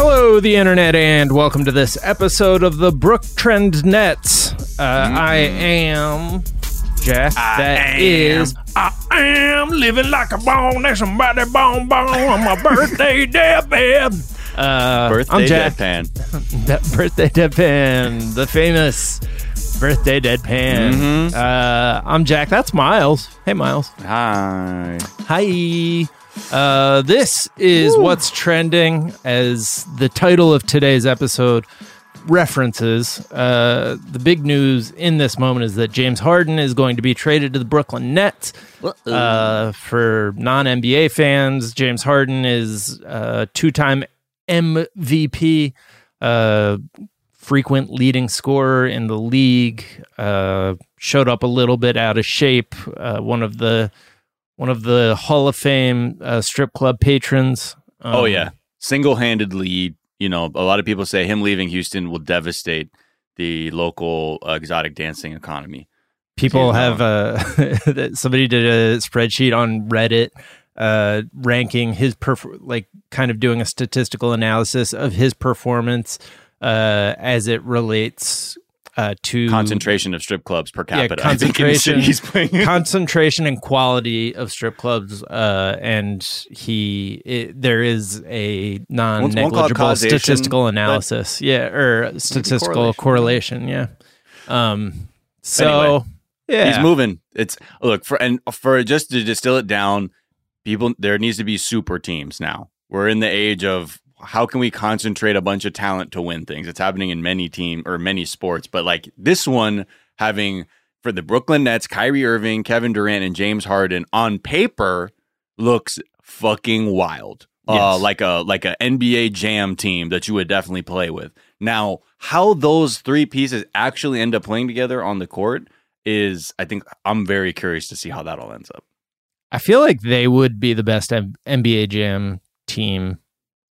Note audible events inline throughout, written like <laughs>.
Hello, the internet, and welcome to this episode of the Brook Trend Nets. Uh, I am Jack. That is, I am living like a bone. There's somebody bone bone on my birthday <laughs> deathbed. uh, Birthday I'm Jack. deadpan. <laughs> That birthday deadpan, the famous birthday deadpan. Mm-hmm. Uh, I'm Jack. That's Miles. Hey, Miles. Hi. Hi. Uh, this is what's trending as the title of today's episode references. Uh, the big news in this moment is that James Harden is going to be traded to the Brooklyn Nets. Uh, for non NBA fans, James Harden is a two time MVP, uh, frequent leading scorer in the league. Uh, showed up a little bit out of shape. Uh, one of the one of the Hall of Fame uh, strip club patrons. oh Um, yeah, single-handedly. You know, a lot of people say him leaving Houston will devastate the local uh, exotic dancing economy. people have uh <laughs> somebody did a spreadsheet on reddit uh ranking his perf- like kind of doing a statistical analysis of his performance uh as it relates uh to Concentration of strip clubs per yeah, capita. I think, in the city concentration he's playing. concentration and quality of strip clubs uh and he it, there is a won't call it non-negligible statistical analysis yeah or statistical correlation. correlation, yeah um so Anyway, yeah He's moving. It's look for and for just to distill it down, people there needs to be super teams now. We're in the age of how can we concentrate a bunch of talent to win things? It's happening in many team or many sports, but like this one having for the Brooklyn Nets, Kyrie Irving, Kevin Durant, and James Harden on paper looks fucking wild. Uh, like a like a NBA Jam team that you would definitely play with. Now, how those three pieces actually end up playing together on the court is, I think, I'm very curious to see how that all ends up. I feel like they would be the best M- NBA Jam team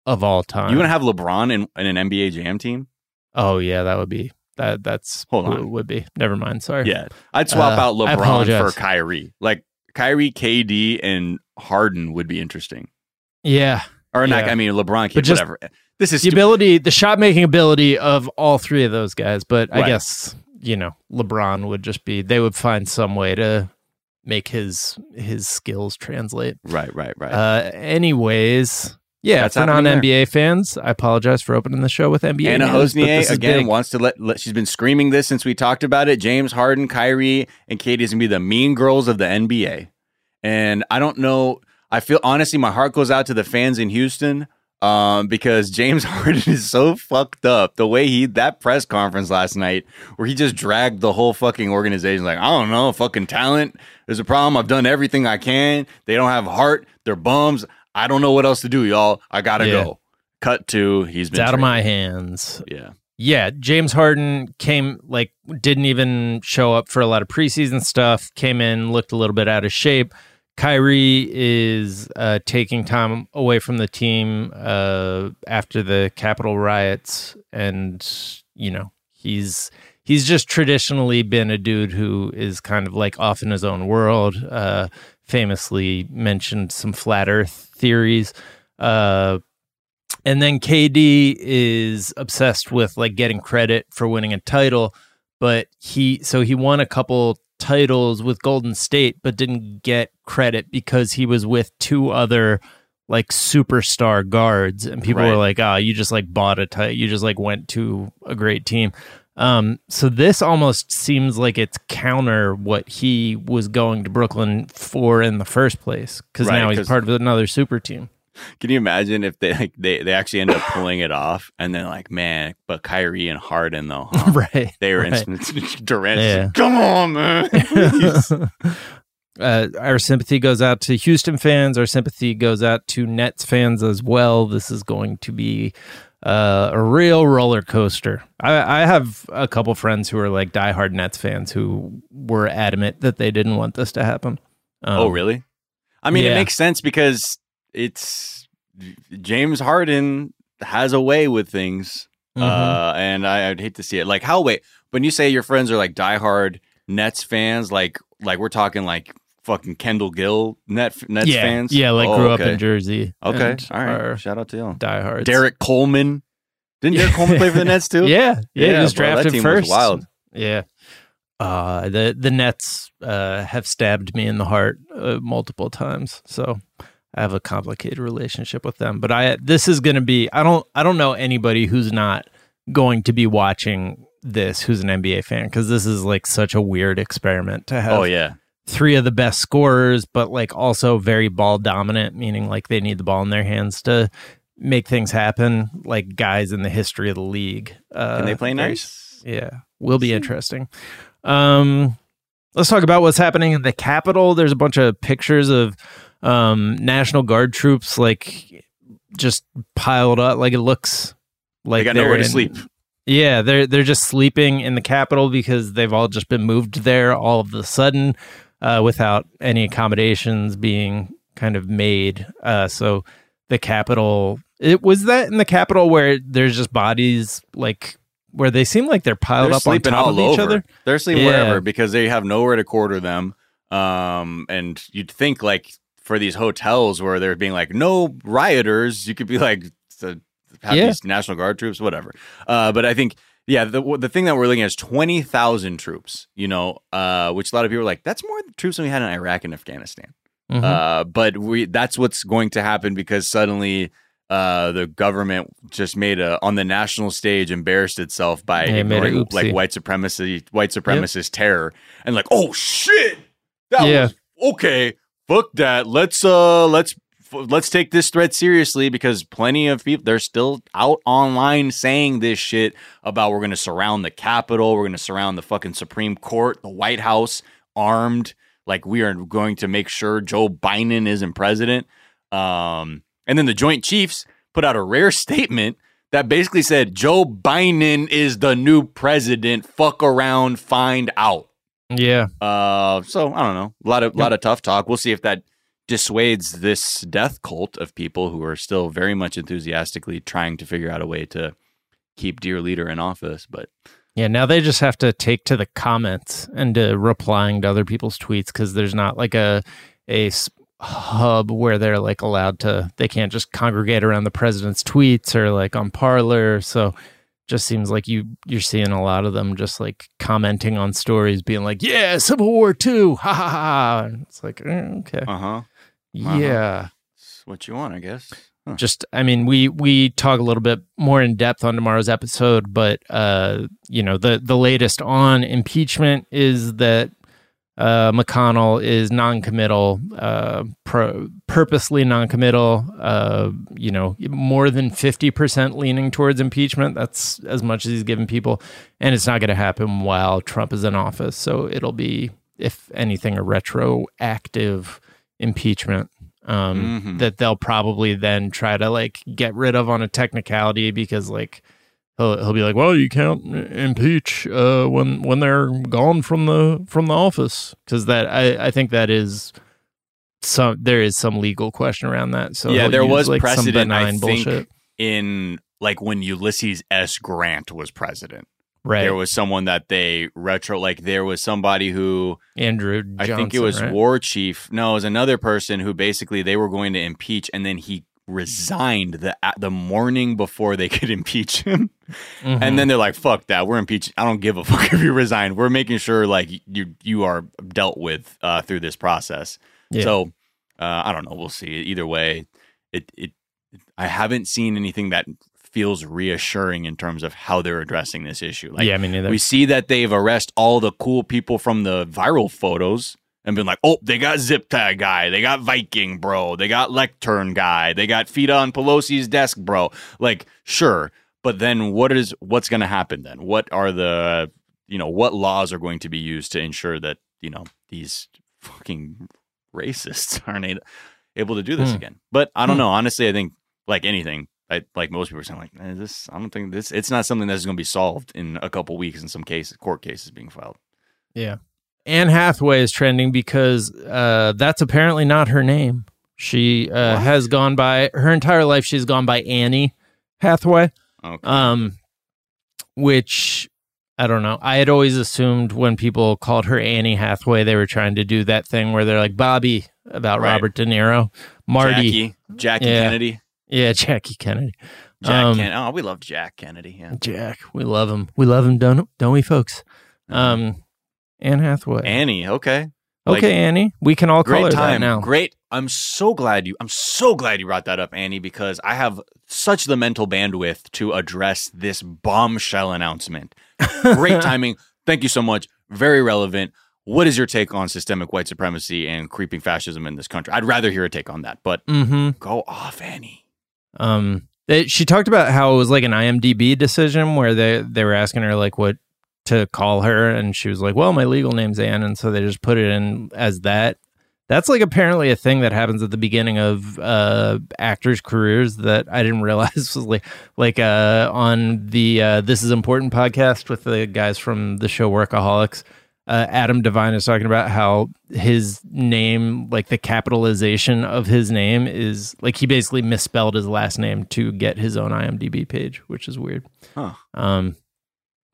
of all time. you want to have LeBron in, in an NBA Jam team? oh yeah, that would be that. That's Hold on. would be. Never mind. Sorry. Yeah, I'd swap Uh, out LeBron for Kyrie. Like Kyrie, KD, and Harden would be interesting. Yeah. Or not? Yeah. I mean, LeBron, But just whatever. This is The stu- ability, the shot making ability of all three of those guys, but I guess you know LeBron would just be. They would find some way to make his his skills translate. right, right, right. Uh, anyways. Yeah, That's for non NBA fans, I apologize for opening the show with NBA. Anna news, but this Hosnier again big. wants to let, let. She's been screaming this since we talked about it. James Harden, Kyrie, and KD is gonna be the mean girls of the NBA. And I don't know. I feel honestly, my heart goes out to the fans in Houston um, because <laughs> James Harden is so fucked up. The way he that press conference last night, where he just dragged the whole fucking organization, like I don't know, fucking talent. There's a problem. I've done everything I can. They don't have heart. They're bums. I don't know what else to do, y'all. I gotta Yeah. go. Cut to he's been out of my hands. yeah. Yeah, James Harden came like didn't even show up for a lot of preseason stuff. Came in, looked a little bit out of shape. Kyrie is uh, taking time away from the team uh, after the Capitol riots, and you know he's he's just traditionally been a dude who is kind of like off in his own world. Uh, famously mentioned some flat Earth theories. Uh, and then KD is obsessed with like getting credit for winning a title, but he so he won a couple titles with Golden State, but didn't get credit because he was with two other like superstar guards, and people Right. were like, "Ah, you just like bought a title, you just like went to a great team." Um, so this almost seems like it's counter what he was going to Brooklyn for in the first place, because Right, now he's part of another super team. Can you imagine if they like they, they actually end up pulling it off and then like man, but Kyrie and Harden though, huh? <laughs> right. They were right. <laughs> in Durant. Yeah. Come on, man. <laughs> Please." uh, our sympathy goes out to Houston fans. Our sympathy goes out to Nets fans as well. This is going to be uh, a real roller coaster. I, I have a couple friends who are like diehard Nets fans who were adamant that they didn't want this to happen. Um, oh, really? I mean, yeah. it makes sense because it's James Harden has a way with things, mhm. uh, and I, I'd hate to see it. Like, how wait when you say your friends are like diehard Nets fans, like like we're talking like fucking Kendall Gill net Nets yeah, fans. yeah, like Oh, grew up in Jersey. Okay, all right. Shout out to y'all. diehards. Derrick Coleman. Didn't Derrick Coleman play for the <laughs> Nets too? Yeah, yeah, he was bro, that drafted was first. wild. Yeah. Uh, the the Nets uh, have stabbed me in the heart uh, multiple times, so I have a complicated relationship with them. But I this is going to be I don't I don't know anybody who's not going to be watching this who's an NBA fan because this is like such a weird experiment to have Oh yeah. Three of the best scorers, but like also very ball dominant, meaning like they need the ball in their hands to make things happen. Like guys in the history of the league. Uh, Can they play nice? Yeah, will be interesting. Um, let's talk about what's happening in the Capitol. There's a bunch of pictures of um, National Guard troops like just piled up. Like it looks like They got they're nowhere to sleep. yeah, they're they're just sleeping in the Capitol because they've all just been moved there all of a sudden uh, without any accommodations being kind of made. Uh, so the capital, it was that in the capital where there's just bodies like where they seem like they're piled They're up on top all of each over. other. They're sleeping Yeah. wherever because they have nowhere to quarter them. Um, and you'd think like for these hotels where they're being like no rioters, you could be like have Yeah. these National Guard troops, whatever. Uh, but I think yeah, the the thing that we're looking at is twenty thousand troops. You know, uh, which a lot of people are like that's more troops than we had in Iraq and Afghanistan. Mhm. Uh, but we that's what's going to happen because suddenly uh, the government just made a on the national stage embarrassed itself by Yeah, it ignoring oopsie. like white supremacy, white supremacist terror, and like oh shit, that Yeah. was okay. Fuck that. Let's uh let's let's take this threat seriously because plenty of people they're still out online saying this shit about we're going to surround the Capitol, we're going to surround the fucking Supreme Court, the White House armed. Like we are going to make sure Joe Biden isn't president. Um, and then the Joint Chiefs put out a rare <laughs> statement that basically said Joe Biden is the new president. Fuck around, find out. yeah, Uh, so I don't know. A lot of lot of tough talk. We'll see if that dissuades this death cult of people who are still very much enthusiastically trying to figure out a way to keep dear leader in office. But yeah. Now they just have to take to the comments and to replying to other people's tweets because there's not like a a hub where they're like allowed to. They can't just congregate around the president's tweets or like on Parler. So just seems like you you're seeing a lot of them just like commenting on stories, being like, "Yeah, Civil War two, ha ha ha." It's like, eh, okay, uh huh, yeah. it's what you want, I guess. Huh. just i mean we we talk a little bit more in depth on tomorrow's episode but uh you know the the latest on impeachment is that uh mcconnell is non-committal uh pro- purposely non-committal uh you know more than 50% leaning towards impeachment that's as much as he's given people and it's not going to happen while trump is in office so it'll be if anything a retroactive impeachment um, Mhm. that they'll probably then try to like get rid of on a technicality because like he'll he'll be like, well, you can't impeach uh, when when they're gone from the from the office because that I I think that is some there is some legal question around that. So Yeah, there use, was like, some precedent, I think, bullshit. In like when Ulysses S. Grant was president, Right, there was someone that they retro like there was somebody who Andrew. I think it was right? war chief. No, it was another person who basically they were going to impeach, and then he resigned the the morning before they <laughs> could impeach him. Mhm. And then they're like, "Fuck that, we're impeaching. I don't give a <laughs> fuck if you resign. We're making sure like you you are dealt with uh, through this process." Yeah. So uh, I don't know. We'll see. Either way, it it I haven't seen anything that feels reassuring in terms of how they're addressing this issue. Like yeah, me neither. we see that they've arrested all the cool people from the viral photos and been like, oh, they got zip tag guy, they got Viking bro, they got lectern guy, they got feet on Pelosi's desk bro. Like, sure, but then what is what's going to happen then? What are the you know what laws are going to be used to ensure that you know these fucking racists <laughs> aren't able to do this Hmm. again? But I don't Hmm. know. Honestly, I think like anything, I like most people are saying like eh, this. I don't think this. It's not something that's going to be solved in a couple weeks in some cases, court cases being filed. Yeah. Anne Hathaway is trending because uh, that's apparently not her name. She uh, has gone by her entire life. She's gone by Annie Hathaway, Okay. um, which I don't know. I had always assumed when people called her Annie Hathaway, they were trying to do that thing where they're like Bobby about Right. Robert De Niro, Marty, Jackie, Jackie Yeah. Kennedy. Yeah, <laughs> Jackie Kennedy, Jack Um, Ken- Oh, we love Jack Kennedy. Yeah. Jack. We love him. We love him, don't don't we, folks? Um, Anne Hathaway. Annie. Okay. like- okay, Annie. We can all call her Great time. now. Great. I'm so glad you. I'm so glad you brought that up, Annie, because I have such the mental bandwidth to address this bombshell announcement. Great <laughs> timing. Thank you so much. Very relevant. What is your take on systemic white supremacy and creeping fascism in this country? I'd rather hear a take on that, but Mm-hmm. go off, Annie. Um, she talked about how it was like an IMDb decision where they they were asking her like what to call her, and she was like, "Well, my legal name's Anne," and so they just put it in as that. That's like apparently a thing that happens at the beginning of uh, actors' careers that I didn't <laughs> realize was like like uh, on the uh, This Is Important podcast with the guys from the show Workaholics. Uh, Adam DeVine is talking about how his name, like the capitalization of his name, is like he basically misspelled his last name to get his own IMDb page, which is weird. Huh. Um,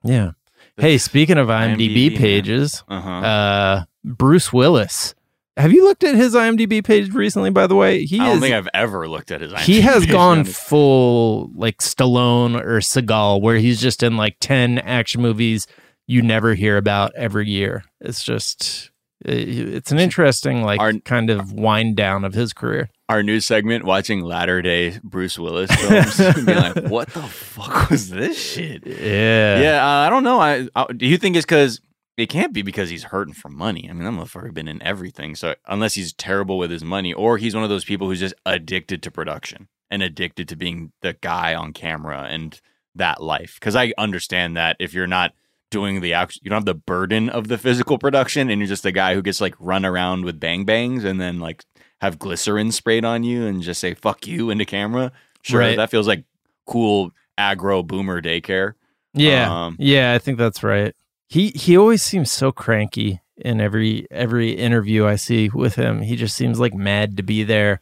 yeah. Hey, speaking of IMDb, IMDb, pages, Uh huh. uh, Bruce Willis. Have you looked at his IMDb page recently? By the way, he I don't is think I've ever looked at his. he has gone full like Stallone or Seagal, where he's just in like ten action movies you never hear about every year. It's just it's an interesting like Our- kind of wind down of his career. our new segment watching latter day Bruce Willis <laughs> films like, what the fuck was this shit? Yeah, Yeah, uh, I don't know. I, I do you think it's because it can't be because he's hurting for money? I mean, that motherfucker been in everything. So unless he's terrible with his money, or he's one of those people who's just addicted to production and addicted to being the guy on camera and that life. Because I understand that if you're not doing the act, you don't have the burden of the physical production, and you're just the guy who gets like run around with bang bangs and then like have glycerin sprayed on you and just say "fuck you" into camera. Sure, Right. that feels like cool aggro boomer daycare. yeah, Um, yeah. I think that's right. He he always seems so cranky in every every interview I see with him. He just seems like mad to be there.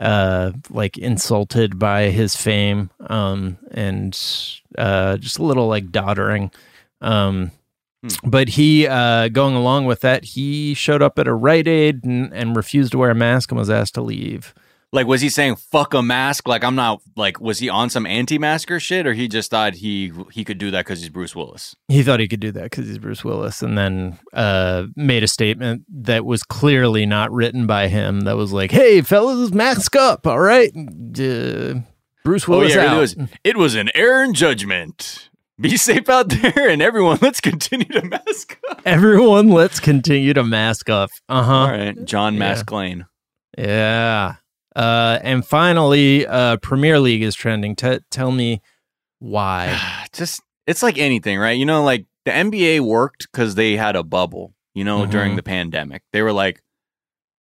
uh like insulted by his fame um and uh just a little like doddering um Hmm. but he uh going along with that he showed up at a Rite Aid and, and refused to wear a mask and was asked to leave Like, was he saying "fuck a mask"? Like, I'm not. Like, was he on some anti-masker shit, or he just thought he he could do that because he's Bruce Willis? he thought he could do that because he's Bruce Willis, and then uh, made a statement that was clearly not written by him. That was like, "Hey, fellas, mask up, all right." Uh, Bruce Willis oh yeah, out. it was. It was an error in judgment. Be safe out there, and everyone. <laughs> Let's continue to mask up. Everyone, let's continue to mask up. Uh huh. All right, John Yeah. Mask Lane. Yeah. Uh, and finally, uh, Premier League is trending. T- tell me why. <sighs> Just it's like anything, right? You know, like the NBA worked because they had a bubble. You know, during Mhm. the pandemic, they were like,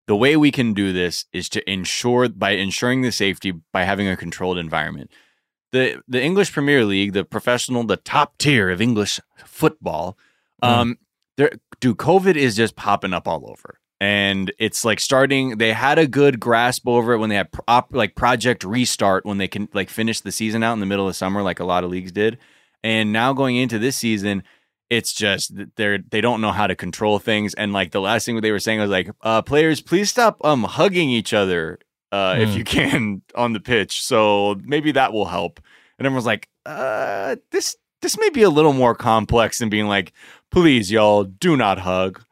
the way we can do this is to ensure by ensuring the safety by having a controlled environment. The the English Premier League, the professional, the top tier of English football, um, there, dude, COVID is just popping up all over. And it's like starting. They had a good grasp over it when they had like Project Restart when they can like finish the season out in the middle of summer, like a lot of leagues did. And now going into this season, it's just they're they don't know how to control things. And like the last thing they were saying was like, uh, players, please stop um hugging each other uh, if Hmm. you <laughs> can on the pitch. So maybe that will help. And everyone's like, uh, this this may be a little more complex than being like, please, y'all, do not hug.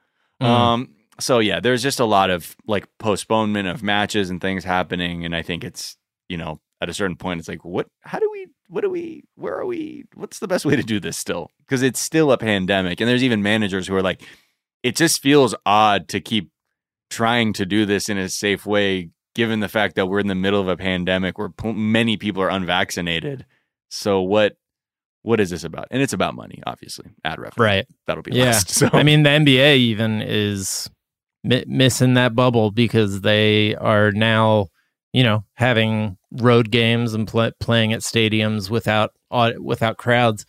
Mm. Um, so yeah, there's just a lot of like postponement of matches and things happening, and I think it's you know at a certain point it's like what how do we what do we where are we what's the best way to do this still because it's still a pandemic and there's even managers who are like it just feels odd to keep trying to do this in a safe way given the fact that we're in the middle of a pandemic where p- many people are unvaccinated so what what is this about and it's about money obviously ad revenue right. that'll be Yeah. last <laughs> so I mean, the NBA even is mi- missing that bubble because they are now, you know, having road games and pl- playing at stadiums without without crowds.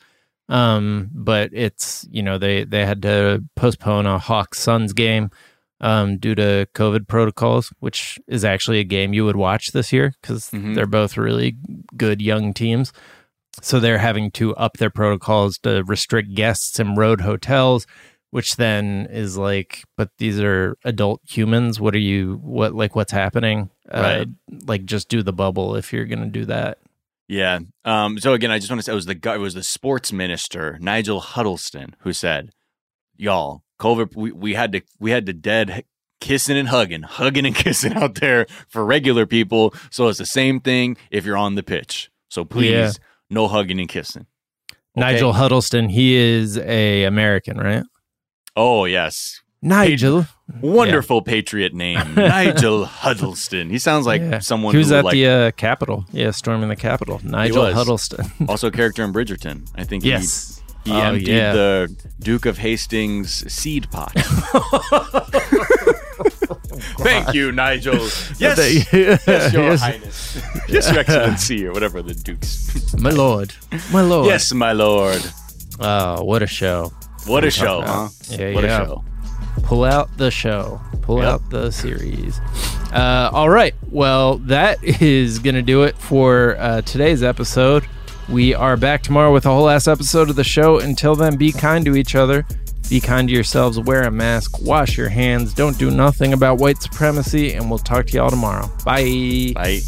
Um, but it's you know they they had to postpone a Hawks Suns game um, due to COVID protocols, which is actually a game you would watch this year because Mhm. they're both really good young teams. So they're having to up their protocols to restrict guests in road hotels, which then is like, but these are adult humans. What are you, what, like, what's happening? Right. Uh, like, just do the bubble if you're going to do that. Yeah. Um, so again, I just want to say it was the guy, it was the sports minister Nigel Huddleston who said, "Y'all, COVID, we, we had to we had to dead kissing and hugging, hugging and <laughs> kissing out there for regular people. So it's the same thing if you're on the pitch. So please, Yeah. no hugging and kissing." Okay? Nigel Huddleston, he is a American, right? Oh yes, Nigel. wonderful patriot name, <laughs> Nigel Huddleston. He sounds like Yeah. someone He was who at like the uh, Capitol. Yeah, storming the Capitol. Nigel. Huddleston. also a character in Bridgerton. I think yes. He, he Oh, emptied yeah. the Duke of Hastings seed pot. <laughs> Thank you, Nigel. <laughs> Yes, yes, Your <laughs> Yes. Highness. yes, Your Excellency, or whatever the Duke's. My lord. My lord. yes, my lord. Oh, what a show. What a show, huh? Yeah, what yeah. a show. Pull out the show. Pull Yep. out the series. Uh, all right. Well, that is going to do it for uh, today's episode. We are back tomorrow with a whole ass episode of the show. Until then, be kind to each other. Be kind to yourselves. Wear a mask. Wash your hands. Don't do nothing about white supremacy. And we'll talk to y'all tomorrow. Bye. Bye.